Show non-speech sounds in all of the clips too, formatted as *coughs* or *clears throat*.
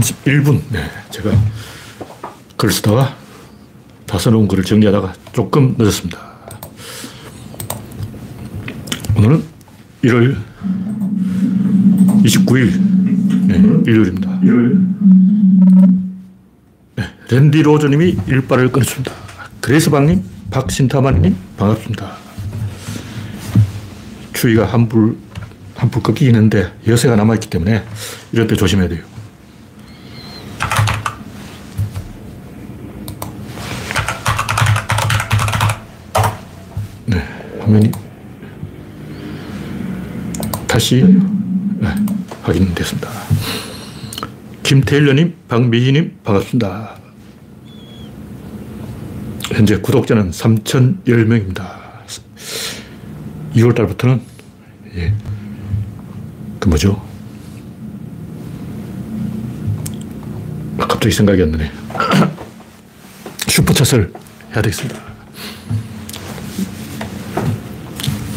31분. 네, 제가 글 쓰다가 다 써놓은 글을 정리하다가 조금 늦었습니다. 오늘은 1월 29일, 네, 일요일입니다. 네, 랜디 로저님이 일발을 끊었습니다. 그레이스방님, 박신타마님, 반갑습니다. 추위가 한불, 한불 꺾이긴 했는데 여세가 남아있기 때문에 이럴 때 조심해야 돼요. 네, 화면이 다시 네, 확인됐습니다. 김태일러님, 박미희님, 반갑습니다. 현재 구독자는 3,010명입니다. 2월 달부터는, 예, 그 뭐죠? 아, 갑자기 생각이 안 나네. *coughs* 슈퍼챗을 해야 되겠습니다.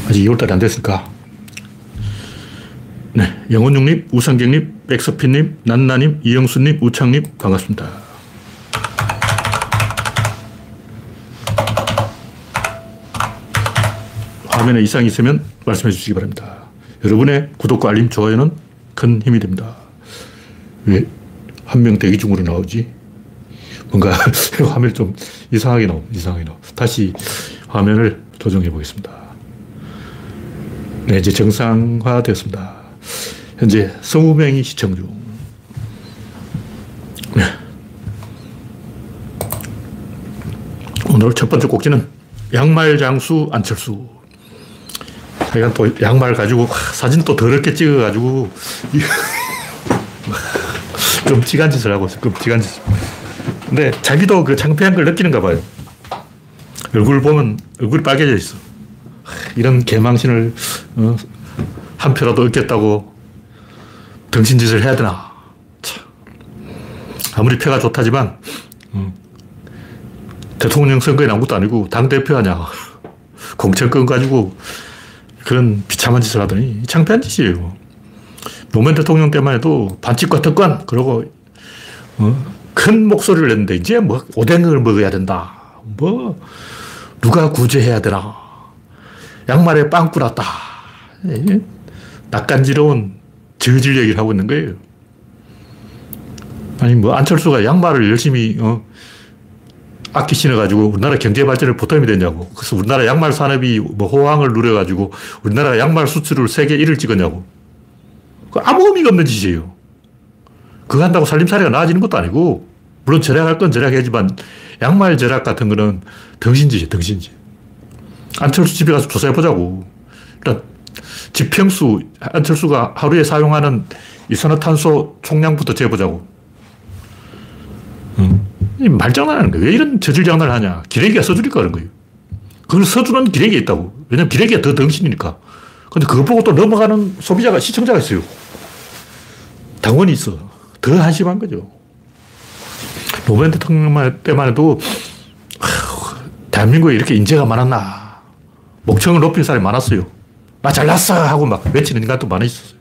아직 2월 달이 안 됐으니까. 네. 영원중님, 우상경님, 백서피님, 난나님, 이영수님, 우창님, 반갑습니다. 화면에 이상이 있으면 말씀해 주시기 바랍니다. 여러분의 구독과 알림, 좋아요는 큰 힘이 됩니다. 왜 한 명 대기 중으로 나오지? 뭔가 *laughs* 화면이 좀 이상하게 나오 이상하게 나오 다시 화면을 조정해 보겠습니다. 네, 이제 정상화 됐습니다. 현재 20명이 시청 중. 네. 오늘 첫 번째 꼭지는 양말 장수 안철수. 하여간 또 양말 가지고 사진 또 더럽게 찍어가지고 끔찍한 *laughs* 짓을 하고 있어. 끔찍한 짓. 근데 자기도 그 창피한 걸 느끼는가 봐요. 얼굴 보면 얼굴이 빨개져 있어. 이런 개망신을 어, 한 표라도 얻겠다고 등신짓을 해야 되나. 참. 아무리 표가 좋다지만 음, 대통령 선거에 아무것도 아니고 당대표 하냐. 공천권 가지고 그런 비참한 짓을 하더니 창피한 짓이에요. 노무현 대통령 때만 해도 반칙과 특권, 그러고, 어, 큰 목소리를 냈는데, 이제 뭐, 오뎅을 먹어야 된다. 뭐, 누가 구제해야 되나. 양말에 빵꾸 났다. 낯간지러운 저질 얘기를 하고 있는 거예요. 아니, 뭐, 안철수가 양말을 열심히, 어, 악기 신어가지고 우리나라 경제 발전에 보탬이 되냐고. 그래서 우리나라 양말 산업이 뭐 호황을 누려가지고 우리나라 양말 수출을 세계 1을 찍었냐고. 그 아무 의미가 없는 짓이에요. 그거 한다고 살림살이가 나아지는 것도 아니고, 물론 절약할 건 절약해야지만, 양말 절약 같은 거는 덩신짓이에요, 덩신짓. 안철수 집에 가서 조사해보자고. 일단, 지평수, 안철수가 하루에 사용하는 이산화탄소 총량부터 재보자고. 음. 말장난하는 거예요. 왜 이런 저질 장난을 하냐. 기레기가 써주니까 그런 거예요. 그걸 써주는 기레기가 있다고. 왜냐면 기레기가 더 덩신이니까. 근데 그거 보고 또 넘어가는 소비자가, 시청자가 있어요. 당원이 있어. 더 한심한 거죠. 노무현 대통령 때만 해도, 대한민국에 이렇게 인재가 많았나. 목청을 높인 사람이 많았어요. 나 잘났어! 하고 막 외치는 인간도 많이 있었어요.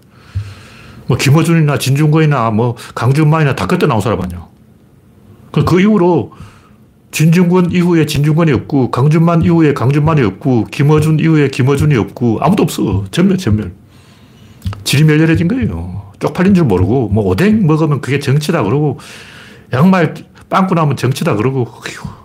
뭐, 김어준이나 진중권이나 뭐, 강준만이나 다 그때 나온 사람 아니야. 그 이후로 진중권 이후에 진중권이 없고, 강준만 이후에 강준만이 없고, 김어준 이후에 김어준이 없고, 아무도 없어. 전멸, 전멸. 질이 멸렬해진 거예요. 쪽팔린 줄 모르고, 뭐, 오뎅 먹으면 그게 정치다 그러고, 양말 빵꾸 나면 정치다 그러고, 휴.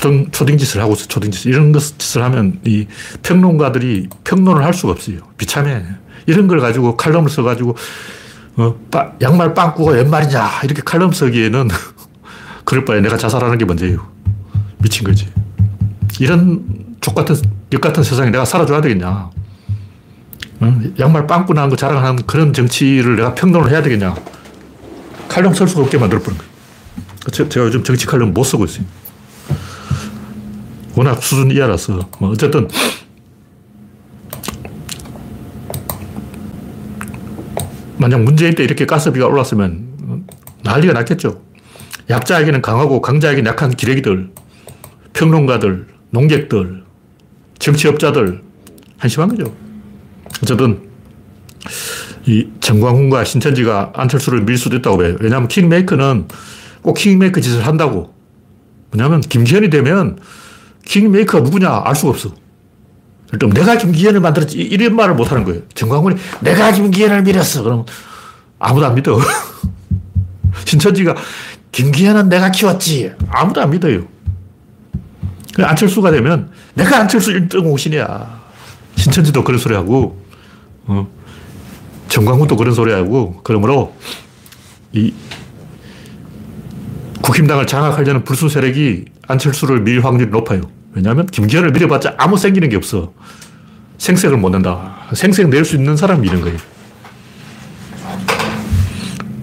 초등, 초딩짓을 하고 있어, 초딩짓. 이런 짓을 하면 이 평론가들이 평론을 할 수가 없어요. 비참해. 이런 걸 가지고 칼럼을 써가지고, 어, 빠, 양말 빵꾸가 웬 말이냐. 이렇게 칼럼 쓰기에는 *laughs* 그럴 바에 내가 자살하는 게 먼저예요. 미친 거지. 이런 족 같은, 역 같은 세상에 내가 살아줘야 되겠냐. 어? 양말 빵꾸 나는 거 자랑하는 그런 정치를 내가 평론을 해야 되겠냐. 칼럼 쓸 수가 없게 만들어버린 거예요. 제가 요즘 정치 칼럼 못 쓰고 있어요. 워낙 수준 이하라서. 뭐 어쨌든, 만약 문재인 때 이렇게 가스비가 올랐으면 난리가 났겠죠. 약자에게는 강하고 강자에게는 약한 기레기들, 평론가들, 농객들, 정치업자들, 한심한 거죠. 어쨌든, 이 정광훈과 신천지가 안철수를 밀 수도 있다고 해요. 왜냐하면 킹메이커는 꼭 킹메이커 짓을 한다고. 왜냐하면 김기현이 되면 킹메이커가 누구냐 알 수가 없어. 일단 내가 김기현을 만들었지 이런 말을 못 하는 거예요. 정광훈이 내가 김기현을 밀었어. 그럼 아무도 안 믿어. *laughs* 신천지가 김기현은 내가 키웠지. 아무도 안 믿어요. 안철수가 되면 내가 안철수 1등 호신이야. 신천지도 그런 소리 하고, 어. 정광훈도 그런 소리 하고, 그러므로 이 국힘당을 장악하려는 불순 세력이 안철수를 밀 확률이 높아요. 왜냐하면 김기현을 밀어봤자 아무 생기는 게 없어. 생색을 못 낸다. 생색 낼 수 있는 사람 미는 거예요.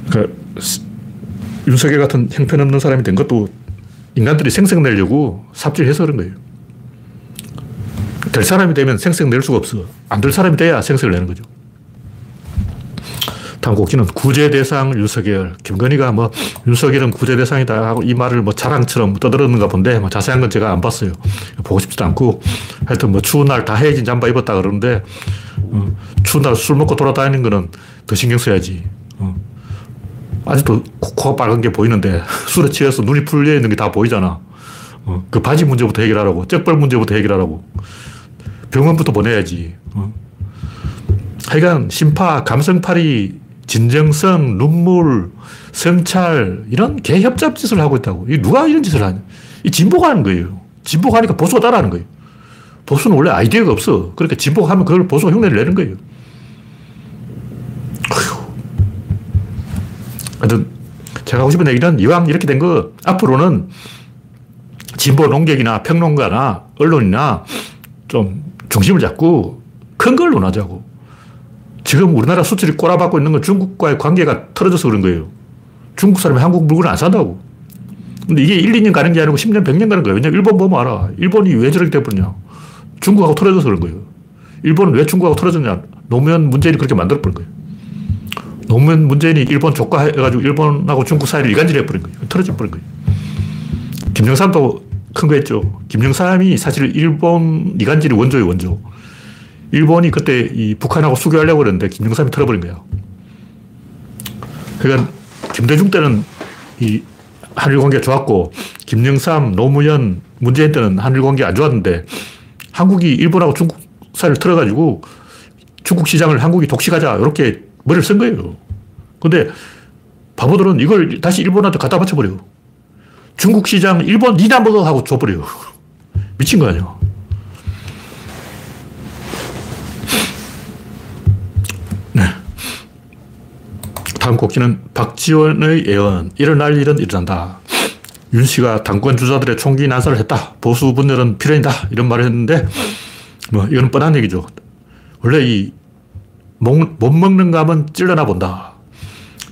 그러니까 윤석열 같은 형편없는 사람이 된 것도 인간들이 생색 내려고 삽질해서 그런 거예요. 될 사람이 되면 생색 낼 수가 없어. 안 될 사람이 돼야 생색을 내는 거죠. 곡지는 구제 대상 윤석열. 김건희가 뭐 윤석열은 구제 대상이다 하고 이 말을 뭐 자랑처럼 떠들었는가 본데 뭐 자세한 건 제가 안 봤어요. 보고 싶지도 않고 하여튼 뭐 추운 날 다 헤어진 잠바 입었다 그러는데 어, 추운 날 술 먹고 돌아다니는 거는 더 신경 써야지. 어. 아직도 코가 빨간 게 보이는데 *laughs* 술에 취해서 눈이 풀려 있는 게 다 보이잖아. 어. 그 바지 문제부터 해결하라고. 쩍벌 문제부터 해결하라고. 병원부터 보내야지. 어. 하여간 심파, 감성팔이, 진정성, 눈물, 성찰, 이런 개협잡 짓을 하고 있다고. 이 누가 이런 짓을 하냐. 이 진보가 하는 거예요. 진보가 하니까 보수가 따라하는 거예요. 보수는 원래 아이디어가 없어. 그러니까 진보가 하면 그걸 보수가 흉내를 내는 거예요. 하여튼, 제가 하고 싶은 얘기는 이왕 이렇게 된 거, 앞으로는 진보 농객이나 평론가나 언론이나 좀 중심을 잡고 큰 걸 논하자고. 지금 우리나라 수출이 꼬라박고 있는 건 중국과의 관계가 틀어져서 그런 거예요. 중국 사람이 한국 물건을 안 산다고. 근데 이게 1, 2년 가는 게 아니고 10년, 100년 가는 거예요. 왜냐면 일본 보면 알아. 일본이 왜 저렇게 돼버렸냐. 중국하고 틀어져서 그런 거예요. 일본은 왜 중국하고 틀어졌냐. 노무현 문재인이 그렇게 만들어버린 거예요. 노무현 문재인이 일본 조카 해가지고 일본하고 중국 사이를 이간질 해버린 거예요. 틀어져버린 거예요. 김영삼도 큰 거 했죠. 김영삼이 사실 일본 이간질이 원조예요, 원조. 일본이 그때 이 북한하고 수교하려고 그랬는데 김영삼이 털어버린 거야. 그러니까 김대중 때는 이 한일 관계가 좋았고 김영삼, 노무현, 문재인 때는 한일 관계가 안 좋았는데 한국이 일본하고 중국 사이를 틀어가지고 중국 시장을 한국이 독식하자 이렇게 머리를 쓴 거예요. 근데 바보들은 이걸 다시 일본한테 갖다 바쳐버려. 중국 시장 일본 니나 먹어 하고 줘버려. 미친 거 아니야. 다음 곡지는 박지원의 예언. 일어날 일은 일어난다. 윤 씨가 당권 주자들의 총기 난사를 했다. 보수 분열은 필연이다. 이런 말을 했는데, 뭐, 이건 뻔한 얘기죠. 원래 이, 못, 못 먹는 감은 찔러나 본다.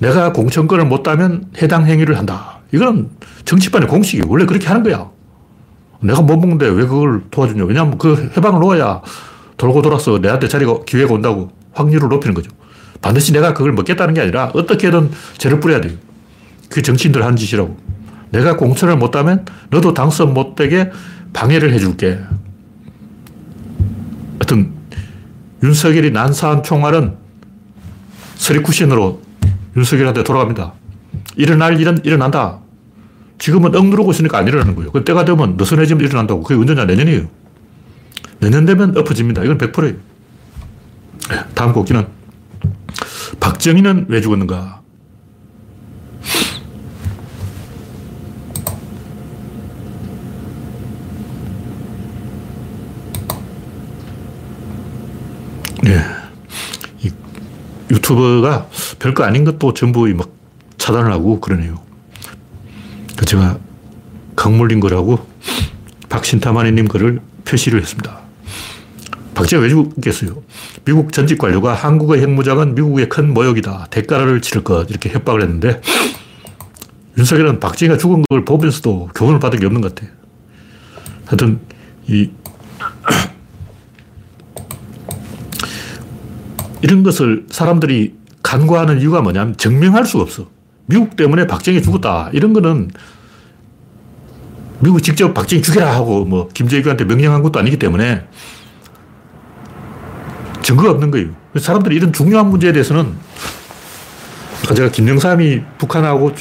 내가 공천권을 못 따면 해당 행위를 한다. 이건 정치판의 공식이 원래 그렇게 하는 거야. 내가 못 먹는데 왜 그걸 도와주냐. 왜냐하면 그 해방을 놓아야 돌고 돌아서 내한테 자리가, 기회가 온다고 확률을 높이는 거죠. 반드시 내가 그걸 먹겠다는 게 아니라 어떻게든 죄를 뿌려야 돼요. 그게 정치인들 하는 짓이라고. 내가 공천을 못 따면 너도 당선 못 되게 방해를 해줄게. 하여튼, 윤석열이 난사한 총알은 서리 쿠션으로 윤석열한테 돌아갑니다. 일어날 일은 일어난다. 지금은 억 누르고 있으니까 안 일어나는 거예요. 그 때가 되면 느슨해지면 일어난다고. 그게 언제냐? 내년이에요. 내년 되면 엎어집니다. 이건 100%예요. 다음 곡기는 박정희는 왜 죽었는가? 네. 이 유튜버가 별거 아닌 것도 전부 막 차단을 하고 그러네요. 그 제가 강물린 거라고 박신타마니님 글을 표시를 했습니다. 박지가 왜 죽겠어요? 미국 전직 관료가 한국의 핵무장은 미국의 큰 모욕이다. 대가를 치를 것. 이렇게 협박을 했는데 윤석열은 박지가 죽은 걸 보면서도 교훈을 받은 게 없는 것 같아. 하여튼, 이, *clears throat* 이런 것을 사람들이 간과하는 이유가 뭐냐면 증명할 수가 없어. 미국 때문에 박정희 죽었다. 이런 거는 미국 직접 박정희 죽여라 하고 뭐 김정일한테 명령한 것도 아니기 때문에 증거가 없는 거예요. 사람들이 이런 중요한 문제에 대해서는 제가 김영삼이 북한하고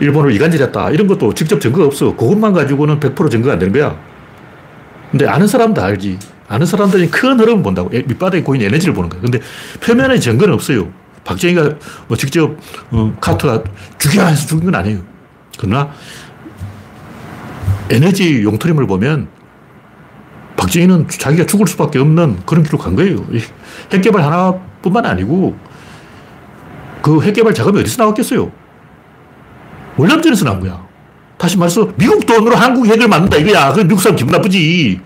일본을 이간질했다. 이런 것도 직접 증거가 없어. 그것만 가지고는 100% 증거가 안 되는 거야. 근데 아는 사람 다 알지. 아는 사람들이 큰 흐름을 본다고. 밑바닥에 고인 에너지를 보는 거야. 근데 표면에 증거는 없어요. 박정희가 뭐 직접 어, 카트가 죽여 해서 죽인 건 아니에요. 그러나 에너지 용트림을 보면 박정희는 자기가 죽을 수밖에 없는 그런 길로 간 거예요. 핵개발 하나뿐만 아니고 그 핵개발 자금이 어디서 나왔겠어요? 월남전에서 나온 거야. 다시 말해서 미국 돈으로 한국 핵을 만든다 이거야. 그 미국 사람 기분 나쁘지.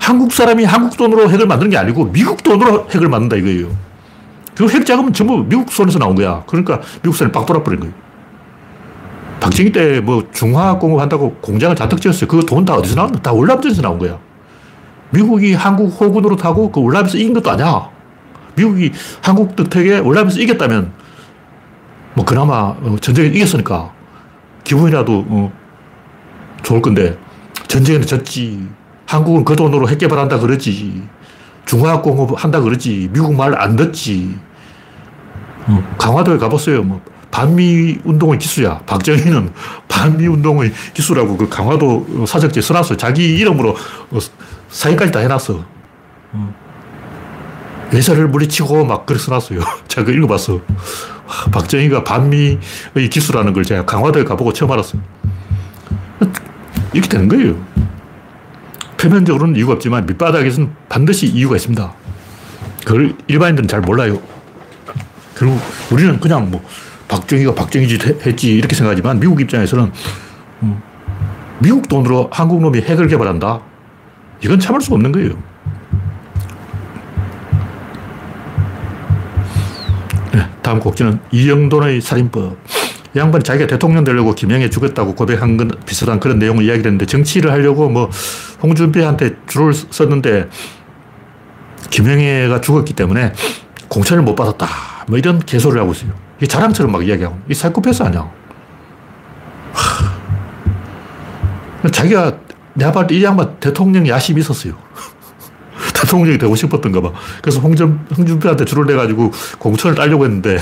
한국 사람이 한국 돈으로 핵을 만드는 게 아니고 미국 돈으로 핵을 만든다 이거예요. 그 핵 자금은 전부 미국 손에서 나온 거야. 그러니까 미국 사람이 빡 돌아버린 거예요. 박정희 때 뭐 중화공업 한다고 공장을 잔뜩 지었어요. 그 돈 다 어디서 나왔나? 다 월남전에서 나온 거야. 미국이 한국 호군으로 타고 그 월남에서 이긴 것도 아니야. 미국이 한국 덕택에 월남에서 이겼다면 뭐 그나마 어, 전쟁에 이겼으니까 기분이라도 어 좋을 건데 전쟁에는 졌지. 한국은 그 돈으로 핵 개발한다 그러지. 중화공업 한다 그러지. 미국 말 안 듣지. 어, 강화도에 가봤어요. 뭐 반미 운동의 기수야. 박정희는 *laughs* 반미 운동의 기수라고 그 강화도 사적지에 써놨어. 자기 이름으로 사인까지 다 해놨어. 외사를 물리치고 막 그렇게 써놨어요. *laughs* 제가 그 읽어봤어. 박정희가 반미의 기수라는 걸 제가 강화도에 가보고 처음 알았어요. 이렇게 되는 거예요. 표면적으로는 이유가 없지만 밑바닥에서는 반드시 이유가 있습니다. 그걸 일반인들은 잘 몰라요. 그리고 우리는 그냥 뭐 박정희가 박정희지 했지 이렇게 생각하지만 미국 입장에서는 음, 미국 돈으로 한국 놈이 핵을 개발한다. 이건 참을 수가 없는 거예요. 네, 다음 곡지는 이영돈의 살인법. 양반이 자기가 대통령 되려고 김영애 죽였다고 고백한 건 비슷한 그런 내용을 이야기를 했는데 정치를 하려고 뭐 홍준표한테 줄을 썼는데 김영애가 죽었기 때문에 공천을 못 받았다. 뭐 이런 개소리를 하고 있어요. 이 자랑처럼 막 이야기하고. 이 사이코패스 아니야. 자기가 내가 봤을 때이 양반 대통령 야심이 있었어요. *laughs* 대통령이 되고 싶었던가 봐. 그래서 홍준, 홍준표한테 줄을 내가지고 공천을 따려고 했는데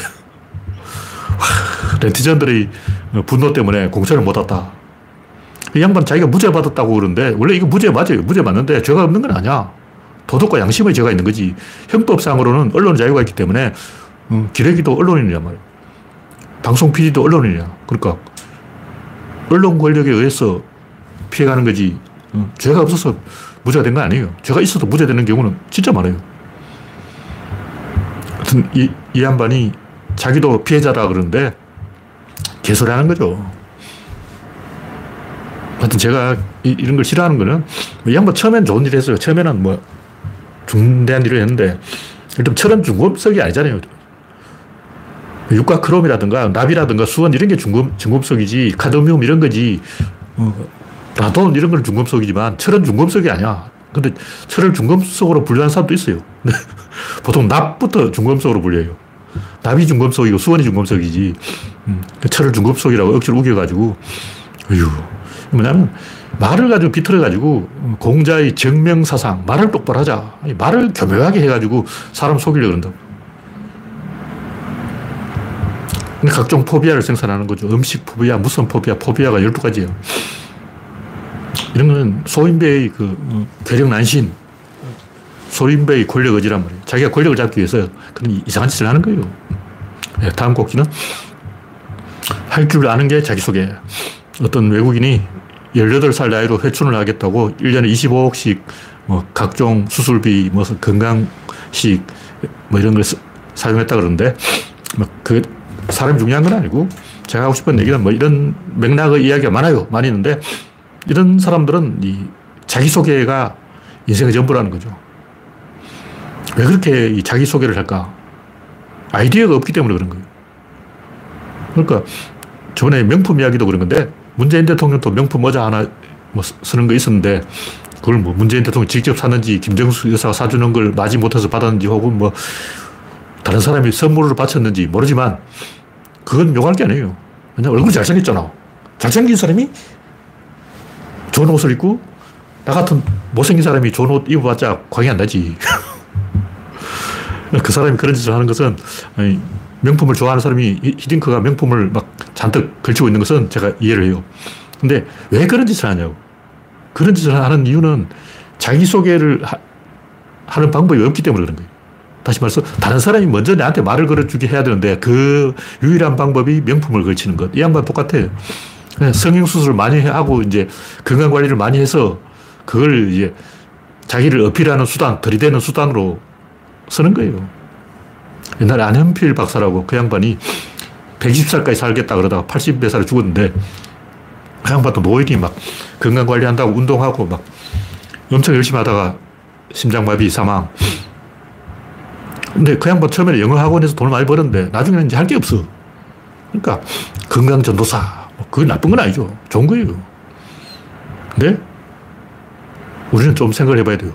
*laughs* 네티즌들의 분노 때문에 공천을 못 왔다. 이 양반 자기가 무죄 받았다고 그러는데 원래 이거 무죄 맞아요. 무죄 맞는데 죄가 없는 건 아니야. 도덕과 양심의 죄가 있는 거지. 형법상으로는 언론 자유가 있기 때문에 음, 기레기도 언론인이란 말이야. 방송 PD도 언론인이야. 그러니까 언론 권력에 의해서 피해가는 거지. 음, 죄가 없어서 무죄가 된 건 아니에요. 죄가 있어도 무죄되는 경우는 진짜 많아요. 하여튼 이, 이 양반이 자기도 피해자라 그러는데 개소리 하는 거죠. 하여튼 제가 이, 런걸 싫어하는 거는 이 양반 처음엔 좋은 일 했어요. 처음에는 뭐 중대한 일을 했는데 일단 철은 중금속이 아니잖아요. 육과 크롬이라든가 납이라든가 수원 이런 게 중금, 중금속이지 카드뮴 이런 거지 어, 라돈 이런 건 중금속이지만 철은 중금속이 아니야. 근데 철을 중금속으로 분류하는 사람도 있어요. *laughs* 보통 납부터 중금속으로 분류해요. 납이 중금속이고 수원이 중금속이지. 음, 그 철을 중금속이라고 억지로 우겨가지고, 어휴. 뭐냐면, 말을 가지고 비틀어가지고, 공자의 정명사상, 말을 똑바로 하자. 말을 교묘하게 해가지고 사람 속이려고 그런다. 각종 포비아를 생산하는 거죠. 음식 포비아, 무슨 포비아, 포비아가 12가지예요. 이런 건 소인배의 그 어, 괴력 난신, 소인배의 권력 의지란 말이에요. 자기가 권력을 잡기 위해서 그런 이상한 짓을 하는 거예요. 네, 다음 곡기는 할 줄 아는 게 자기소개. 어떤 외국인이 18살 나이로 회춘을 하겠다고 1년에 25억씩 뭐 각종 수술비, 뭐 건강식 뭐 이런 걸 사용했다 그러는데 뭐그 사람이 중요한 건 아니고 제가 하고 싶은 얘기는 뭐 이런 맥락의 이야기가 많아요. 많이 있는데 이런 사람들은 이 자기소개가 인생의 전부라는 거죠. 왜 그렇게 이 자기소개를 할까? 아이디어가 없기 때문에 그런 거예요. 그러니까 전에 명품 이야기도 그런 건데 문재인 대통령도 명품 모자 하나 뭐 쓰는 거 있었는데 그걸 뭐 문재인 대통령 직접 사는지 김정수 여사가 사주는 걸 맞이 못해서 받았는지 혹은 뭐 다른 사람이 선물을 바쳤는지 모르지만 그건 욕할 게 아니에요. 왜냐 얼굴이 잘생겼잖아. 잘생긴 사람이 좋은 옷을 입고 나 같은 못생긴 사람이 좋은 옷 입어봤자 광이 안 나지. *laughs* 그 사람이 그런 짓을 하는 것은 명품을 좋아하는 사람이 히딩크가 명품을 막 잔뜩 걸치고 있는 것은 제가 이해를 해요. 근데 왜 그런 짓을 하냐고. 그런 짓을 하는 이유는 자기소개를 하, 는 방법이 없기 때문에 그런 거예요. 다시 말해서 다른 사람이 먼저 나한테 말을 걸어주게 해야 되는데 그 유일한 방법이 명품을 걸치는 것. 이 양반 똑같아요. 성형수술을 많이 하고 이제 건강관리를 많이 해서 그걸 이제 자기를 어필하는 수단, 들이대는 수단으로 쓰는 거예요. 옛날에 안현필 박사라고 그 양반이 120살까지 살겠다 그러다가 80몇 살에 죽었는데 그 양반도 노인이 막 건강 관리한다고 운동하고 막 엄청 열심히 하다가 심장마비 사망. 근데 그 양반 처음에는 영어 학원에서 돈을 많이 벌었는데 나중에는 이제 할 게 없어. 그러니까 건강 전도사. 뭐 그게 나쁜 건 아니죠. 좋은 거예요. 근데 우리는 좀 생각을 해봐야 돼요.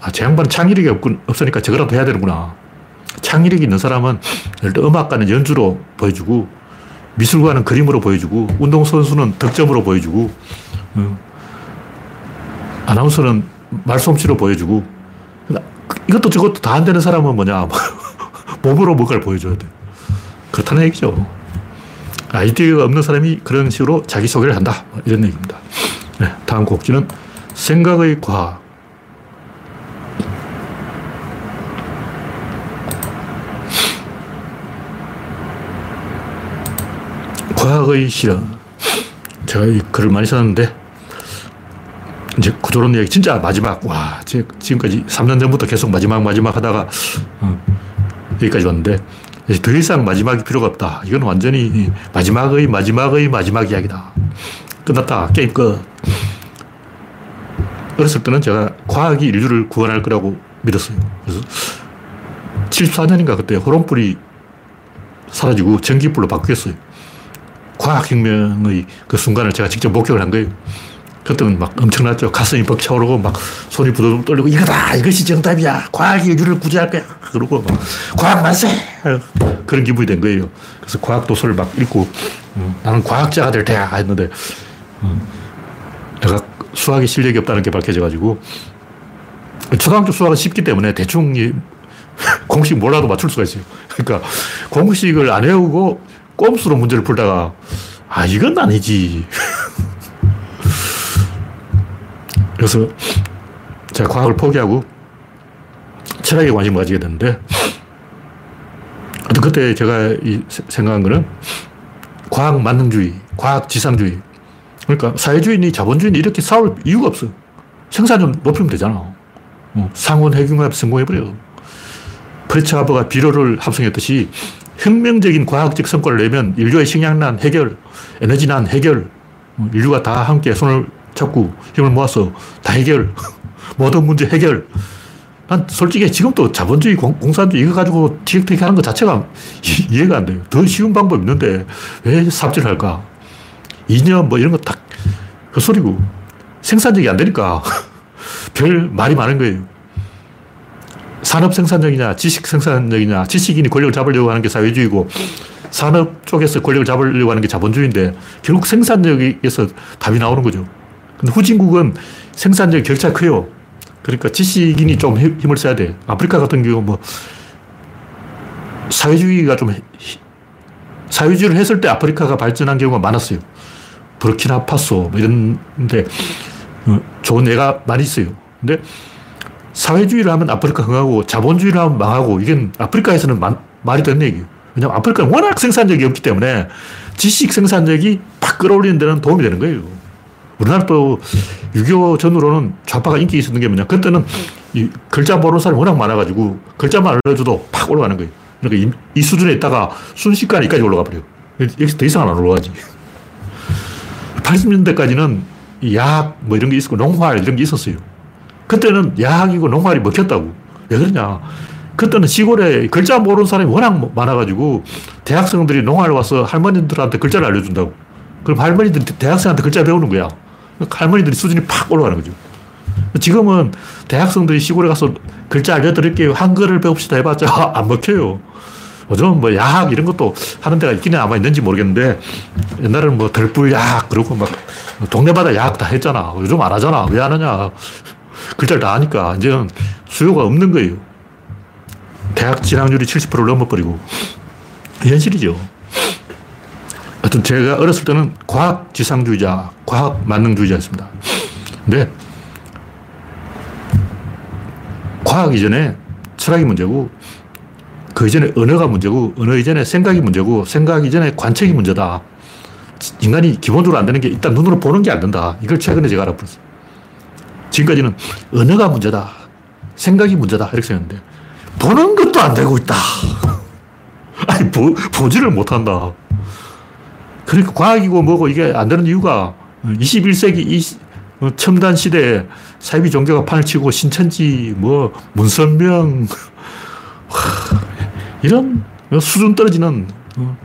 아, 제 양반은 창의력이 없, 없으니까 저거라도 해야 되는구나. 창의력이 있는 사람은 음악가는 연주로 보여주고 미술가는 그림으로 보여주고 운동선수는 득점으로 보여주고 어, 아나운서는 말솜씨로 보여주고 이것도 저것도 다 안 되는 사람은 뭐냐 *laughs* 몸으로 뭔가를 보여줘야 돼 그렇다는 얘기죠 아이디어가 없는 사람이 그런 식으로 자기소개를 한다. 이런 얘기입니다. 네, 다음 곡지는 생각의 과학. 과학의 실현. 제가 이 글을 많이 썼는데, 이제 구조론 얘기 진짜 마지막, 와, 지금까지 3년 전부터 계속 마지막, 마지막 하다가, 어, 여기까지 왔는데, 더 이상 마지막이 필요가 없다. 이건 완전히 마지막의 마지막의 마지막 이야기다. 끝났다. 게임 끝. 어렸을 때는 제가 과학이 인류를 구원할 거라고 믿었어요. 그래서 74년인가 그때 호롱불이 사라지고 전기불로 바뀌었어요. 과학혁명의 그 순간을 제가 직접 목격을 한 거예요. 그때는 막 엄청났죠. 가슴이 벅차오르고 막 손이 부들부들 떨리고 이거다! 이것이 정답이야! 과학이 인류를 구제할 거야! 그러고 막 과학 만세! 그런 기분이 된 거예요. 그래서 과학 도서를 막 읽고 음, 나는 과학자가 될 테야! 했는데 음, 내가 수학에 실력이 없다는 게 밝혀져가지고 초등학교 수학은 쉽기 때문에 대충 *laughs* 공식 몰라도 맞출 수가 있어요. 그러니까 공식을 안 외우고 꼼수로 문제를 풀다가 아 이건 아니지. *laughs* 그래서 제가 과학을 포기하고 철학에 관심을 가지게 됐는데 그때 제가 생각한 거는 과학 만능주의, 과학 지상주의. 그러니까 사회주의니 자본주의니 이렇게 싸울 이유가 없어. 생산좀 높이면 되잖아. 어, 상온 핵융합 성공해버려. 프레츠 하버가 비료를 합성했듯이 혁명적인 과학적 성과를 내면 인류의 식량난 해결, 에너지난 해결, 인류가 다 함께 손을 잡고 힘을 모아서 다 해결, *laughs* 모든 문제 해결. 난 솔직히 지금도 자본주의, 공, 산주의 이거 가지고 티격태격 하는 것 자체가 이 해가 안 돼요. 더 쉬운 방법 있는데 왜 삽질을 할까? 이념 뭐 이런 거 다 헛소리고 생산적이 안 되니까 *laughs* 별 말이 많은 거예요. 산업 생산력이냐, 지식 생산력이냐, 지식인이 권력을 잡으려고 하는 게 사회주의고, 산업 쪽에서 권력을 잡으려고 하는 게 자본주의인데, 결국 생산력에서 답이 나오는 거죠. 근데 후진국은 생산력 격차 커요. 그러니까 지식인이 좀 힘을 써야 돼. 아프리카 같은 경우 뭐, 사회주의가 좀, 사회주의를 했을 때 아프리카가 발전한 경우가 많았어요. 부르키나파소, 뭐 이런데, 어, 좋은 예가 많이 있어요. 근데 사회주의를 하면 아프리카 흥하고 자본주의를 하면 망하고 이건 아프리카에서는 마, 말이 되는 얘기예요. 왜냐하면 아프리카는 워낙 생산력이 없기 때문에 지식 생산력이 팍 끌어올리는 데는 도움이 되는 거예요. 우리나라도 6.25 전후로는 좌파가 인기 있었는 게 뭐냐. 그때는 이 글자 모르는 사람이 워낙 많아가지고 글자만 알려줘도 팍 올라가는 거예요. 그러니까 이, 이 수준에 있다가 순식간에 여기까지 올라가 버려요. 여기서 더 이상 안 올라가지. 80년대까지는 약, 뭐 이런 게 있었고, 농활 이런 게 있었어요. 그때는 야학이고 농활이 먹혔다고. 왜 그러냐. 그때는 시골에 글자 모르는 사람이 워낙 많아가지고 대학생들이 농활 와서 할머니들한테 글자를 알려준다고. 그럼 할머니들이 대학생한테 글자 배우는 거야. 할머니들이 수준이 팍 올라가는 거죠. 지금은 대학생들이 시골에 가서 글자 알려드릴게요. 한글을 배웁시다 해봤자 *laughs* 안 먹혀요. 요즘은 뭐 야학 이런 것도 하는 데가 있기는 아마 있는지 모르겠는데 옛날에는 뭐 덜불 야학 그러고 막 동네마다 야학 다 했잖아. 요즘 안 하잖아. 왜 안 하냐. 글자를 다 아니까 이제는 수요가 없는 거예요. 대학 진학률이 70%를 넘어버리고 현실이죠. 하여튼 제가 어렸을 때는 과학 지상주의자, 과학 만능주의자였습니다. 근데 과학 이전에 철학이 문제고 그 이전에 언어가 문제고 언어 이전에 생각이 문제고 생각 이전에 관측이 문제다. 인간이 기본적으로 안 되는 게 일단 눈으로 보는 게 안 된다. 이걸 최근에 제가 알아버렸어요. 지금까지는 언어가 문제다. 생각이 문제다. 이렇게 생각했는데 보는 것도 안 되고 있다. *laughs* 아니, 보, 보지를 못한다. 그러니까 과학이고 뭐고 이게 안 되는 이유가 21세기 이 어, 첨단 시대에 사이비 종교가 판을 치고 신천지, 뭐, 문선명, *laughs* 이런 수준 떨어지는 어,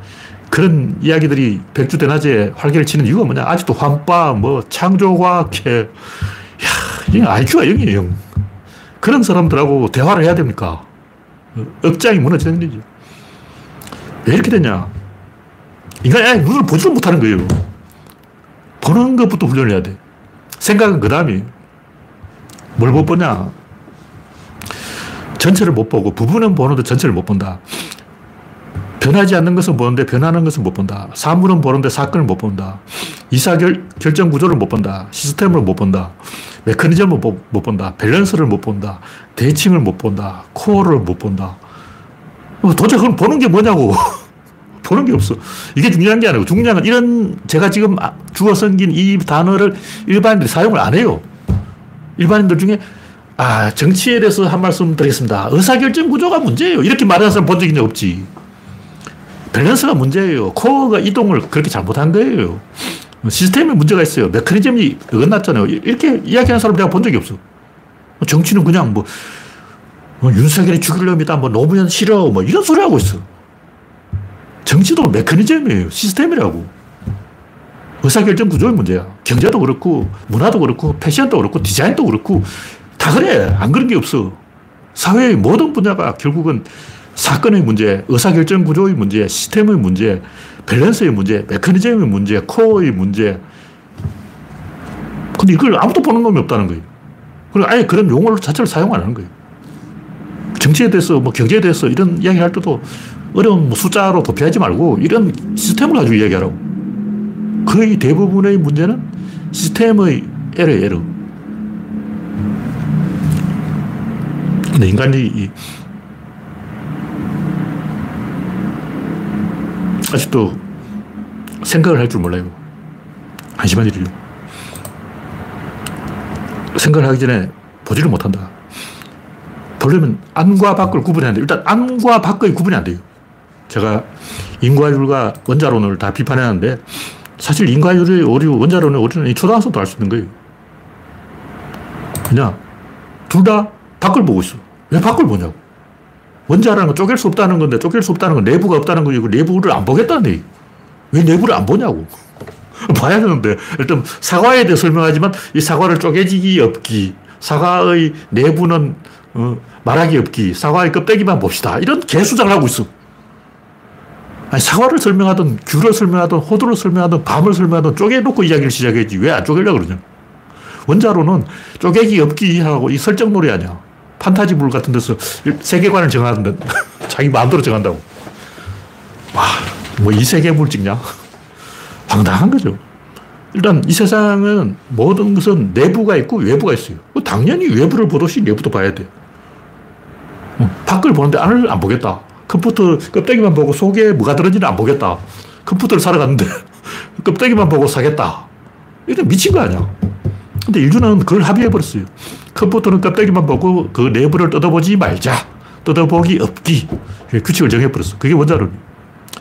그런 이야기들이 백주대낮에 활개를 치는 이유가 뭐냐. 아직도 환빠, 뭐, 창조과학회, 야, 이게 IQ가 0이에요, 0. 그런 사람들하고 대화를 해야 됩니까? 어, 억장이 무너지는 거죠. 왜 이렇게 됐냐? 인간이 눈을 보지도 못하는 거예요. 보는 것부터 훈련해야 돼. 생각은 그 다음이 뭘못 보냐? 전체를 못 보고 부분은 보는데 전체를 못 본다. 변하지 않는 것은 보는데 변하는 것은 못 본다. 사물은 보는데 사건을 못 본다. 이사결 결정 구조를 못 본다. 시스템을 못 본다. 메커니즘을 못, 못 본다. 밸런스를 못 본다. 대칭을 못 본다. 코어를 못 본다. 도대체 그럼 보는 게 뭐냐고. *laughs* 보는 게 없어. 이게 중요한 게 아니고 중요한 건 이런 제가 지금 아, 주어 섬긴 이 단어를 일반인들이 사용을 안 해요. 일반인들 중에 아, 정치에 대해서 한 말씀 드리겠습니다. 의사결정 구조가 문제예요. 이렇게 말하는 사람 본 적이 없지. 밸런스가 문제예요. 코어가 이동을 그렇게 잘못한 거예요. 시스템에 문제가 있어요. 메커니즘이 어긋났잖아요. 이렇게 이야기하는 사람 내가 본 적이 없어. 정치는 그냥 뭐, 뭐 윤석열이 죽이려면 뭐 노무현 싫어. 뭐 이런 소리 하고 있어. 정치도 메커니즘이에요. 시스템이라고. 의사결정 구조의 문제야. 경제도 그렇고, 문화도 그렇고, 패션도 그렇고, 디자인도 그렇고, 다 그래. 안 그런 게 없어. 사회의 모든 분야가 결국은 사건의 문제, 의사결정 구조의 문제, 시스템의 문제, 밸런스의 문제, 메커니즘의 문제, 코어의 문제. 근데 이걸 아무도 보는 놈이 없다는 거예요. 그리고 아예 그런 용어 자체를 사용 안 하는 거예요. 정치에 대해서, 뭐 경제에 대해서 이런 이야기 할 때도 어려운 뭐 숫자로 도피하지 말고 이런 시스템을 가지고 이야기하라고. 거의 대부분의 문제는 시스템의 에러예요, 에러. 근데 인간이 아직도 생각을 할 줄 몰라요. 한심한 일이요. 생각을 하기 전에 보지를 못한다. 보려면 안과 밖을 구분해야 돼. 일단 안과 밖의 구분이 안 돼요. 제가 인과율과 원자론을 다 비판했는데 사실 인과율의 오류, 원자론의 오류는 초등학생도 알 수 있는 거예요. 그냥 둘 다 밖을 보고 있어. 왜 밖을 보냐고. 원자라는 건 쪼갤 수 없다는 건데 쪼갤 수 없다는 건 내부가 없다는 거고 내부를 안 보겠다는 얘기. 왜 내부를 안 보냐고. *laughs* 봐야 되는데 일단 사과에 대해 설명하지만 이 사과를 쪼개지기 없기, 사과의 내부는 어, 말하기 없기, 사과의 껍데기만 봅시다. 이런 개수작을 하고 있어. 아니, 사과를 설명하든, 귤을 설명하든, 호두를 설명하든, 밤을 설명하든 쪼개놓고 이야기를 시작했지. 왜 안 쪼개려고 그러냐. 원자로는 쪼개기 없기 하고 이 설정놀이 아니야. 판타지물 같은 데서 세계관을 정하는데 *laughs* 자기 마음대로 정한다고. 와, 뭐 이 세계물 찍냐? 황당한 거죠. 일단 이 세상은 모든 것은 내부가 있고 외부가 있어요. 당연히 외부를 보듯이 내부도 봐야 돼. 밖을 보는데 안을 안 보겠다. 컴퓨터 껍데기만 보고 속에 뭐가 들었는지는 안 보겠다. 컴퓨터를 사러 갔는데 *laughs* 껍데기만 보고 사겠다. 이게 미친 거 아니야. 근데 인류는 그걸 합의해버렸어요. 컴퓨터는 껍데기만 보고 그 내부를 뜯어보지 말자. 뜯어보기 없기. 규칙을 정해버렸어. 그게 원자론.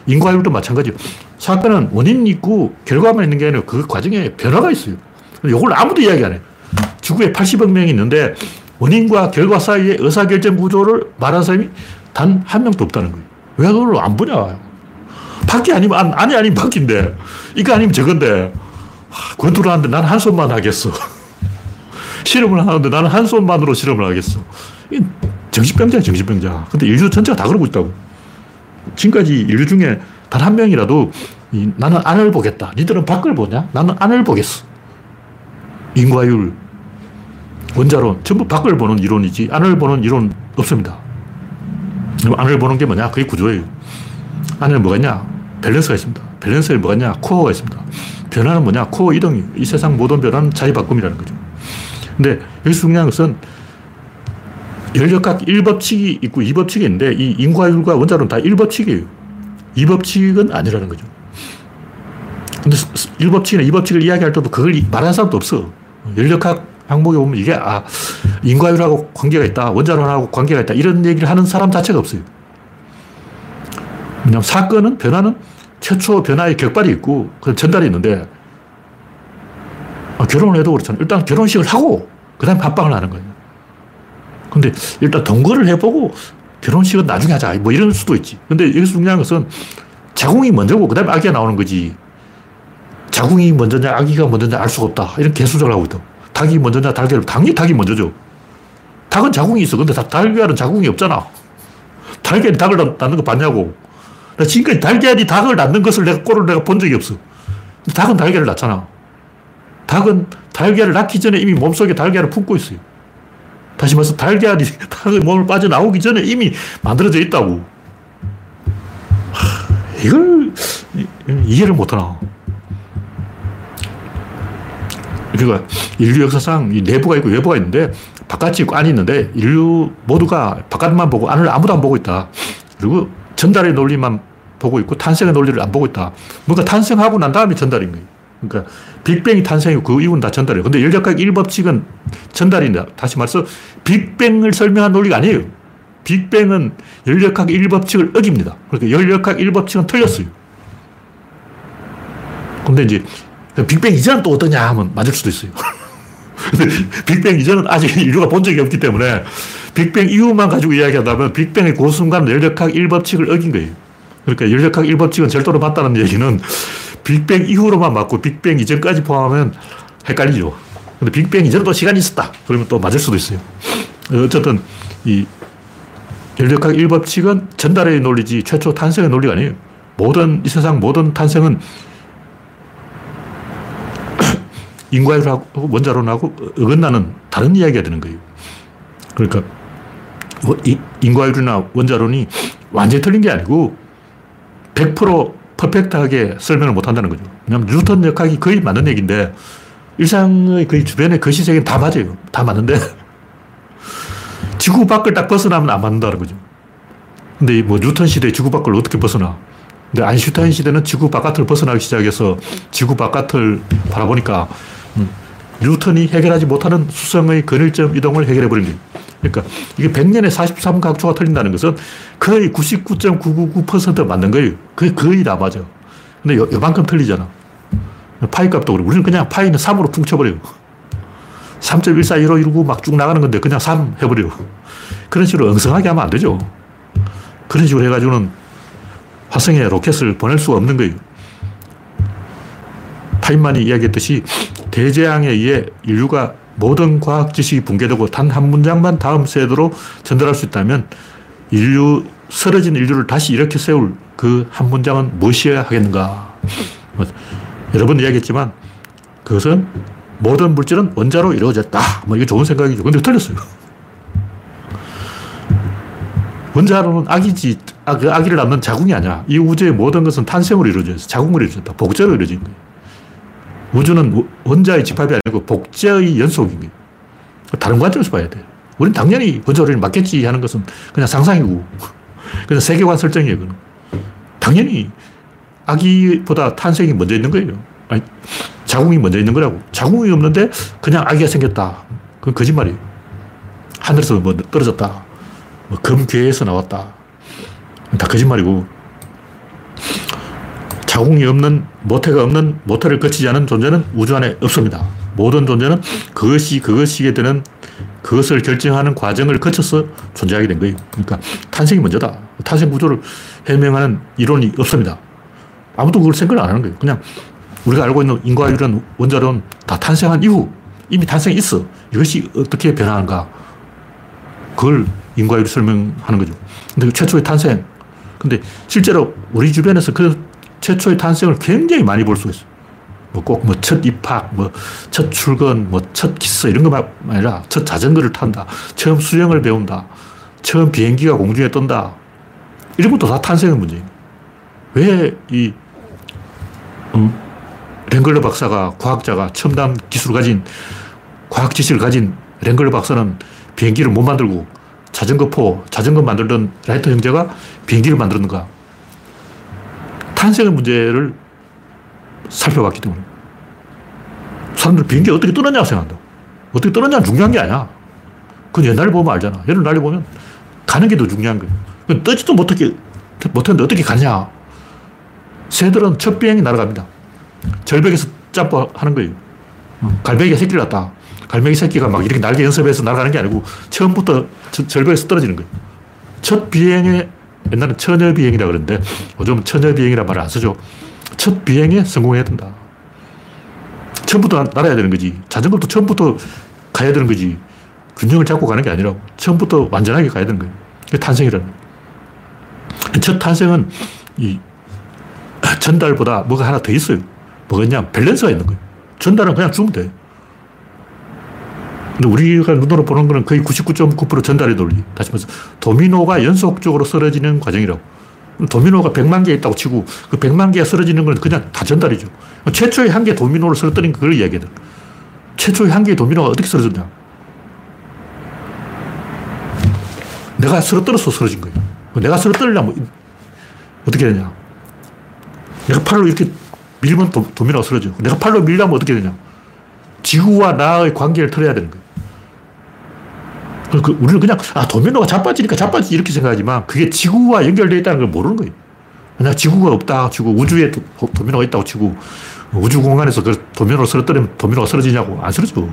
인과율도 마찬가지예요. 사건은 원인이 있고 결과만 있는 게 아니라 그 과정에 변화가 있어요. 이걸 아무도 이야기 안 해. 지구에 80억 명이 있는데 원인과 결과 사이의 의사결정 구조를 말하는 사람이 단 한 명도 없다는 거예요. 왜 그걸 안 보냐. 밖이 아니면 안, 안이 아니면 밖인데 이거 아니면 저건데 권투를 하는데 나는 한 손만 하겠어. *laughs* 실험을 하는데 나는 한 손만으로 실험을 하겠어. 정신병자야, 정신병자. 근데 인류 전체가 다 그러고 있다고. 지금까지 인류 중에 단 한 명이라도 나는 안을 보겠다. 니들은 밖을 보냐? 나는 안을 보겠어. 인과율, 원자론, 전부 밖을 보는 이론이지 안을 보는 이론 없습니다. 안을 보는 게 뭐냐? 그게 구조예요. 안에 뭐가 있냐? 밸런스가 있습니다. 밸런스에 뭐가 있냐? 코어가 있습니다. 변화는 뭐냐? 코어 이동이. 이 세상 모든 변화는 자리 바꿈이라는 거죠. 근데 여기서 중요한 것은 열역학 1법칙이 있고 2법칙이 있는데 이 인과율과 원자로는 다 1법칙이에요. 2법칙은 아니라는 거죠. 근데 1법칙이나 2법칙을 이야기할 때도 그걸 말하는 사람도 없어. 열역학 항목에 보면 이게 아, 인과율하고 관계가 있다. 원자론하고 관계가 있다. 이런 얘기를 하는 사람 자체가 없어요. 왜냐하면 사건은, 변화는 최초 변화의 격발이 있고 그 전달이 있는데 아, 결혼을 해도 그렇잖아요. 일단 결혼식을 하고 그 다음에 합방을 하는 거예요. 근데 일단 동거를 해보고 결혼식은 나중에 하자. 뭐 이런 수도 있지. 근데 여기서 중요한 것은 자궁이 먼저고 그 다음에 아기가 나오는 거지. 자궁이 먼저냐 아기가 먼저냐 알 수가 없다. 이런 개수작을 하고 있다. 닭이 먼저냐 달걀 당연히 닭이 먼저죠. 닭은 자궁이 있어. 근데 달걀은 자궁이 없잖아. 달걀이 닭을 낳는 거 봤냐고. 나 지금까지 달걀이 닭을 낳는 것을 내가 꼴을 내가 본 적이 없어. 닭은 달걀을 낳잖아. 닭은 달걀을 낳기 전에 이미 몸속에 달걀을 품고 있어요. 다시 말해서 달걀이 *laughs* 닭의 몸을 빠져나오기 전에 이미 만들어져 있다고. 하, 이걸 이해를 못하나. 그러니까 인류 역사상 내부가 있고 외부가 있는데 바깥이 있고 안이 있는데 인류 모두가 바깥만 보고 안을 아무도 안 보고 있다. 그리고 전달의 논리만 보고 있고 탄생의 논리를 안 보고 있다. 뭔가 탄생하고 난 다음에 전달인 거예요. 그러니까 빅뱅이 탄생이고 그 이후는 다 전달이에요. 근데 열역학 1법칙은 전달인다. 다시 말해서 빅뱅을 설명한 논리가 아니에요. 빅뱅은 열역학 1법칙을 어깁니다. 그러니까 열역학 1법칙은 틀렸어요. 근데 이제 빅뱅 이전은 또 어떠냐 하면 맞을 수도 있어요. *laughs* 빅뱅 이전은 아직 인류가 본 적이 없기 때문에 빅뱅 이후만 가지고 이야기한다면 빅뱅의 그 순간 열역학 1법칙을 어긴 거예요. 그러니까 열역학 1법칙은 절도로 맞다는 얘기는 빅뱅 이후로만 맞고 빅뱅 이전까지 포함하면 헷갈리죠. 근데 빅뱅 이전도 시간이 있었다. 그러면 또 맞을 수도 있어요. 어쨌든 이 열역학 1법칙은 전달의 논리지 최초 탄생의 논리가 아니에요. 모든 이 세상 모든 탄생은 인과율하고 원자론하고 어긋나는 다른 이야기가 되는 거예요. 그러니까 뭐 인과율이나 원자론이 완전히 틀린 게 아니고 100% 퍼펙트하게 설명을 못 한다는 거죠. 왜냐하면 뉴턴 역학이 거의 맞는 얘기인데 일상의 거의 주변의 거시세계는 다 맞아요. 다 맞는데 *laughs* 지구 밖을 딱 벗어나면 안 맞는다는 거죠. 근데 뭐 뉴턴 시대 지구 밖을 어떻게 벗어나? 근데 아인슈타인 시대는 지구 바깥을 벗어나기 시작해서 지구 바깥을 바라보니까 음, 뉴턴이 해결하지 못하는 수성의 근일점 이동을 해결해 버린 거예요. 그러니까 이게 100년에 43각초가 틀린다는 것은 거의 99.999% 맞는 거예요. 그게 거의 다 맞아. 근데 요, 요만큼 틀리잖아. 파이 값도 그래. 우리는 그냥 파이는 3으로 퉁쳐버려요. 3.141519막 쭉 나가는 건데 그냥 3 해버려요. 그런 식으로 엉성하게 하면 안 되죠. 그런 식으로 해가지고는 화성에 로켓을 보낼 수가 없는 거예요. 파인만이 이야기했듯이 대재앙에 의해 인류가 모든 과학 지식이 붕괴되고 단 한 문장만 다음 세대로 전달할 수 있다면 인류, 쓰러진 인류를 다시 일으켜 세울 그 한 문장은 무엇이어야 하겠는가. 뭐, 여러 번 이야기했지만 그것은 모든 물질은 원자로 이루어졌다. 뭐 이게 좋은 생각이죠. 근데 틀렸어요. 원자로는 악이지, 아, 그 아기를 낳는 자궁이 아니야. 이 우주의 모든 것은 탄생으로 이루어져 있어. 자궁으로 이루어졌다. 복제로 이루어진 거예요. 우주는 원자의 집합이 아니고 복제의 거예요. 다른 관점에서 봐야 돼요. 우리는 당연히 원자로를 맞겠지 하는 것은 그냥 상상이고, *laughs* 그냥 세계관 설정이에요. 그건. 당연히 아기보다 탄생이 먼저 있는 거예요. 아니, 자궁이 먼저 있는 거라고. 자궁이 없는데 그냥 아기가 생겼다. 그건 거짓말이에요. 하늘에서 뭐 떨어졌다. 뭐 금괴에서 나왔다. 다 거짓말이고. 자궁이 없는, 모태가 없는, 모태를 거치지 않은 존재는 우주 안에 없습니다. 모든 존재는 그것이 그것이게 되는 그것을 결정하는 과정을 거쳐서 존재하게 된 거예요. 그러니까 탄생이 먼저다. 탄생 구조를 해명하는 이론이 없습니다. 아무도 그걸 생각을 안 하는 거예요. 그냥 우리가 알고 있는 인과율은 원자론 다 탄생한 이후 이미 탄생이 있어. 이것이 어떻게 변하는가. 그걸 인과율이 설명하는 거죠. 근데 그 최초의 탄생. 근데 실제로 우리 주변에서 그 최초의 탄생을 굉장히 많이 볼 수가 있어요. 뭐 꼭 뭐 첫 입학, 뭐 첫 출근, 뭐 첫 키스 이런 것만 아니라 첫 자전거를 탄다. 처음 수영을 배운다. 처음 비행기가 공중에 뜬다. 일부터 다 탄생의 문제예요. 왜이 음, 랭글러 박사가 과학자가 첨단 기술을 가진 과학 지식을 가진 랭글러 박사는 비행기를 못 만들고 자전거포, 자전거 만들던 라이터 형제가 비행기를 만들었는가? 탄생의 문제를 살펴봤기 때문에. 사람들 비행기 어떻게 떠났냐고 생각한다. 어떻게 떠났냐는 중요한 게 아니야. 그건 옛날에 보면 알잖아. 옛날에 보면 가는 게 더 중요한 거예요. 떠지도 못하게, 못했는데 어떻게 가냐. 새들은 첫 비행이 날아갑니다. 절벽에서 점프하는 거예요. 갈매기가 새끼를 낳다. 갈매기 새끼가 막 이렇게 날개 연습해서 날아가는 게 아니고 처음부터 절벽에서 떨어지는 거예요. 첫 비행에 옛날에 처녀 비행이라 그러는데 요즘은 처녀 비행이라 말을 안 쓰죠. 첫 비행에 성공해야 된다. 처음부터 날아야 되는 거지. 자전거도 처음부터 가야 되는 거지. 균형을 잡고 가는 게 아니라고. 처음부터 완전하게 가야 되는 거예요. 그게 탄생이라는. 첫 탄생은 이 전달보다 뭐가 하나 더 있어요. 뭐가 있냐 밸런스가 있는 거예요. 전달은 그냥 주면 돼. 근데 우리가 눈으로 보는 거는 거의 99.9% 전달의 논리. 다시 말해서 도미노가 연속적으로 쓰러지는 과정이라고. 도미노가 100만 개 있다고 치고 그 100만 개가 쓰러지는 건 그냥 다 전달이죠. 최초의 한 개 도미노를 쓰러뜨린 그걸 이야기하는 최초의 한 개의 도미노가 어떻게 쓰러졌냐. 내가 쓰러뜨려서 쓰러진 거예요. 내가 쓰러뜨리려면 어떻게 되냐. 내가 팔로 이렇게 밀면 도, 도미노가 쓰러져. 내가 팔로 밀려면 어떻게 되냐. 지구와 나의 관계를 틀어야 되는 거예요. 그, 우리는 그냥, 아, 도미노가 자빠지니까 자빠지지 이렇게 생각하지만 그게 지구와 연결되어 있다는 걸 모르는 거예요. 그냥 지구가 없다 치고 우주에 도, 도미노가 있다고 치고 우주 공간에서 그 도미노를 쓰러뜨리면 도미노가 쓰러지냐고 안 쓰러져.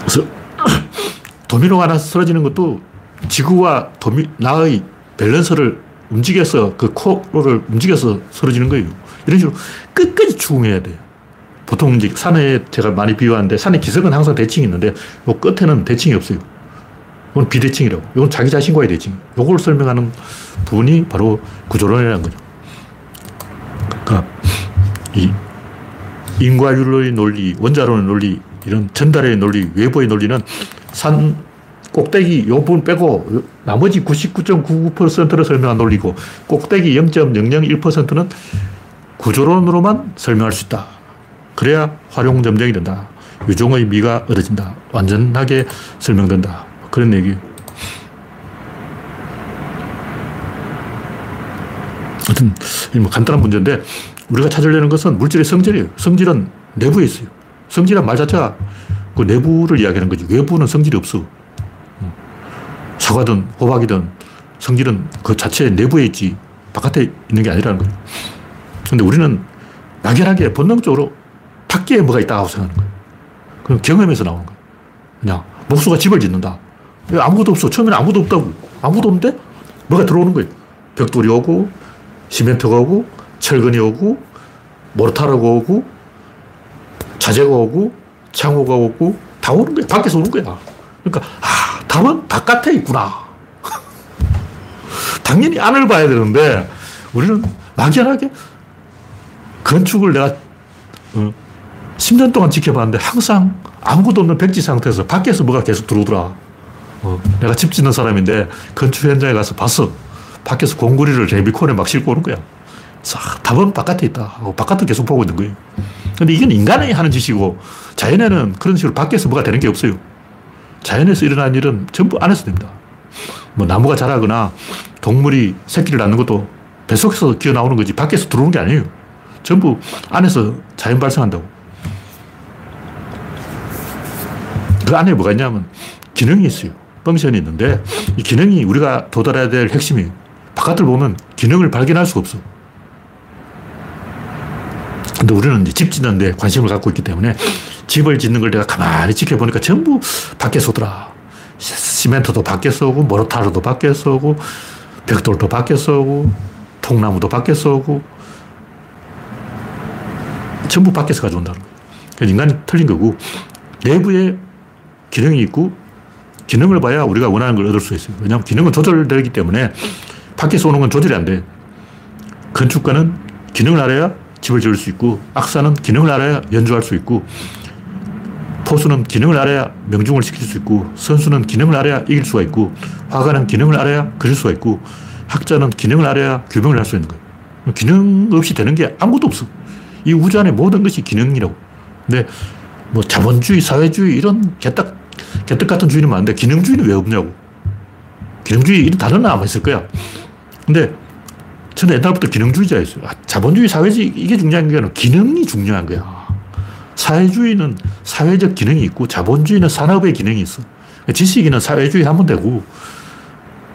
그래서 *coughs* 도미노가 하나 쓰러지는 것도 지구와 도미노의 밸런스를 움직여서 그 코어를 움직여서 쓰러지는 거예요. 이런 식으로 끝까지 추궁해야 돼요. 보통 이제 산에 제가 많이 비유하는데 산에 기석은 항상 대칭이 있는데 요 끝에는 대칭이 없어요. 이건 비대칭이라고. 이건 자기 자신과의 대칭. 요걸 설명하는 부분이 바로 구조론이라는 거죠. 그러니까 이 인과율의 논리, 원자론의 논리, 이런 전달의 논리, 외부의 논리는 산 꼭대기 요 부분 빼고 나머지 99.99%를 설명한 논리고 꼭대기 0.001%는 구조론으로만 설명할 수 있다. 그래야 활용 점정이 된다. 유종의 미가 얻어진다. 완전하게 설명된다. 그런 얘기. 하여튼, 뭐 간단한 문제인데, 우리가 찾으려는 것은 물질의 성질이에요. 성질은 내부에 있어요. 성질은 말 자체가 그 내부를 이야기하는 거지. 외부는 성질이 없어. 사과든 호박이든 성질은 그 자체 내부에 있지 바깥에 있는 게 아니라는 거예요. 근데 우리는 막연하게 본능적으로 밖에 뭐가 있다고 생각하는 거예요. 그럼 경험에서 나오는 거예요. 그냥 목수가 집을 짓는다. 아무것도 없어. 처음에는 아무도 없다고. 아무도 없는데 뭐가 들어오는 거예요. 벽돌이 오고, 시멘트가 오고, 철근이 오고, 모르타르가 오고, 자재가 오고, 창호가 오고, 다 오는 거야. 밖에서 오는 거야. 그러니까, 아, 답은 바깥에 있구나. *laughs* 당연히 안을 봐야 되는데, 우리는 막연하게 건축을 내가 어, 10년 동안 지켜봤는데 항상 아무것도 없는 백지 상태에서 밖에서 뭐가 계속 들어오더라. 어, 내가 집 짓는 사람인데 건축 현장에 가서 봤어. 밖에서 공구리를 제미콘에 막 싣고 오는 거야. 자, 답은 바깥에 있다. 하고 바깥을 계속 보고 있는 거예요. 근데 이건 인간이 하는 짓이고 자연에는 그런 식으로 밖에서 뭐가 되는 게 없어요. 자연에서 일어난 일은 전부 안에서 됩니다. 뭐 나무가 자라거나 동물이 새끼를 낳는 것도 뱃속에서 기어 나오는 거지 밖에서 들어오는 게 아니에요. 전부 안에서 자연 발생한다고. 그 안에 뭐가 있냐면 기능이 있어요. 펑션이 있는데 이 기능이 우리가 도달해야 될 핵심이에요. 바깥을 보면 기능을 발견할 수가 없어. 근데 우리는 집 짓는데 관심을 갖고 있기 때문에 집을 짓는 걸 내가 가만히 지켜보니까 전부 밖에서 오더라. 시멘트도 밖에서 오고, 모르타르도 밖에서 오고, 벽돌도 밖에서 오고, 통나무도 밖에서 오고, 전부 밖에서 가져온다는 거예요. 그러니까 인간이 틀린 거고, 내부에 기능이 있고, 기능을 봐야 우리가 원하는 걸 얻을 수 있어요. 왜냐하면 기능은 조절되기 때문에 밖에서 오는 건 조절이 안 돼. 건축가는 기능을 알아야 집을 지을 수 있고, 악사는 기능을 알아야 연주할 수 있고, 포수는 기능을 알아야 명중을 시킬 수 있고, 선수는 기능을 알아야 이길 수가 있고, 화가는 기능을 알아야 그릴 수가 있고, 학자는 기능을 알아야 규명을 할 수 있는 거예요. 기능 없이 되는 게 아무것도 없어. 이 우주 안에 모든 것이 기능이라고. 근데 뭐 자본주의, 사회주의 이런 개떡, 개떡 같은 주의는 많은데 기능주의는 왜 없냐고. 기능주의 이런 단어는 아마 있을 거야. 근데 저는 옛날부터 기능주의자였어요. 아, 자본주의, 사회주의 이게 중요한 게 아니라 기능이 중요한 거야. 사회주의는 사회적 기능이 있고 자본주의는 산업의 기능이 있어. 지식인은 사회주의 하면 되고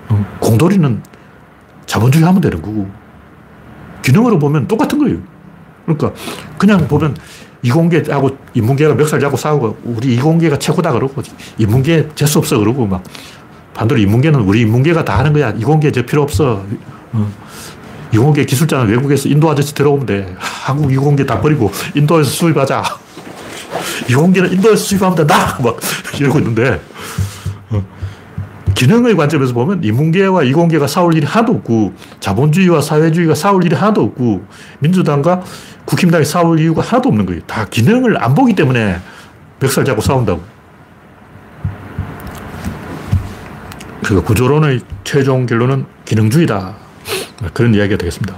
어, 공돌이는 자본주의 하면 되는 거고 기능으로 보면 똑같은 거예요. 그러니까 그냥 보면 이공계하고 인문계가 멱살 잡고 싸우고 우리 이공계가 최고다 그러고 인문계 재수 없어 그러고 막 반대로 인문계는 우리 인문계가 다 하는 거야. 이공계 저 필요 없어. 어. 이공계 기술자는 외국에서 인도 아저씨 들어오면 돼. 한국 이공계 다 버리고 인도에서 수입하자. *laughs* 이공계는 인도에서 수입하면 된다. *laughs* 막 이러고 있는데 어. 기능의 관점에서 보면 인문계와 이공계가 싸울 일이 하나도 없고 자본주의와 사회주의가 싸울 일이 하나도 없고 민주당과 국힘당이 싸울 이유가 하나도 없는 거예요. 다 기능을 안 보기 때문에 벽살 잡고 싸운다고. 그 구조론의 최종 결론은 기능주의다. 그런 이야기가 되겠습니다.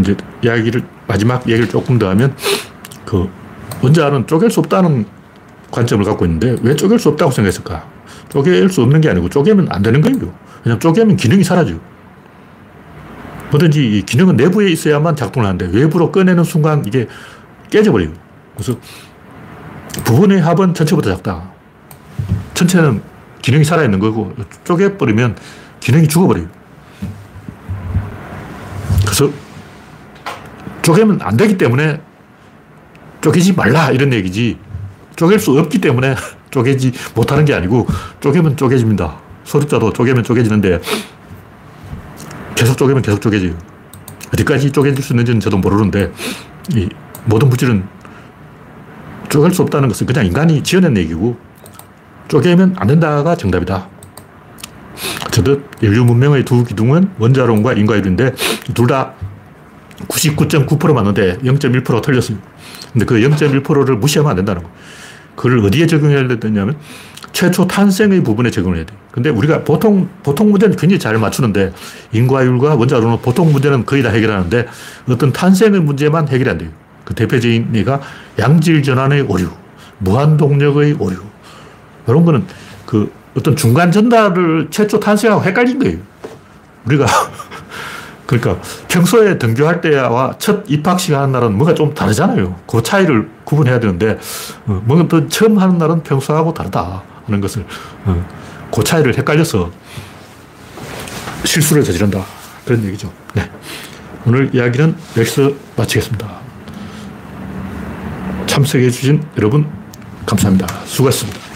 이제 이야기를, 마지막 얘기를 조금 더 하면, 그, 원자는 쪼갤 수 없다는 관점을 갖고 있는데, 왜 쪼갤 수 없다고 생각했을까? 쪼갤 수 없는 게 아니고, 쪼개면 안 되는 거예요. 그냥 쪼개면 기능이 사라져요. 뭐든지 기능은 내부에 있어야만 작동을 하는데, 외부로 꺼내는 순간 이게 깨져버려요. 그래서 부분의 합은 전체보다 작다. 전체는 기능이 살아있는 거고 쪼개버리면 기능이 죽어버려요. 그래서 쪼개면 안 되기 때문에 쪼개지 말라 이런 얘기지 쪼갤 수 없기 때문에 *laughs* 쪼개지 못하는 게 아니고 쪼개면 쪼개집니다. 소득자도 쪼개면 쪼개지는데 계속 쪼개면 계속 쪼개져요. 어디까지 쪼개질 수 있는지는 저도 모르는데 이 모든 물질은 쪼갤 수 없다는 것은 그냥 인간이 지어낸 얘기고 쪼개면 안 된다가 정답이다. 어쨌든 인류 문명의 두 기둥은 원자론과 인과율인데 둘 다 99.9% 맞는데 0.1% 틀렸어요. 근데 그 0.1%를 무시하면 안 된다는 거. 그걸 어디에 적용해야 되냐면 최초 탄생의 부분에 적용을 해야 돼. 근데 우리가 보통, 보통 문제는 굉장히 잘 맞추는데 인과율과 원자론은 보통 문제는 거의 다 해결하는데 어떤 탄생의 문제만 해결이 안 돼요. 그 대표적인 예가 양질 전환의 오류, 무한 동력의 오류. 이런 거는 그 어떤 중간 전달을 최초 탄생하고 헷갈린 거예요. 우리가 *laughs* 그러니까 평소에 등교할 때와 첫 입학식 하는 날은 뭔가 좀 다르잖아요. 그 차이를 구분해야 되는데 어, 뭔가 처음 하는 날은 평소하고 다르다 하는 것을 어, 그 차이를 헷갈려서 실수를 저지른다 그런 얘기죠. 네. 오늘 이야기는 여기서 마치겠습니다. 참석해 주신 여러분 감사합니다. 수고하셨습니다.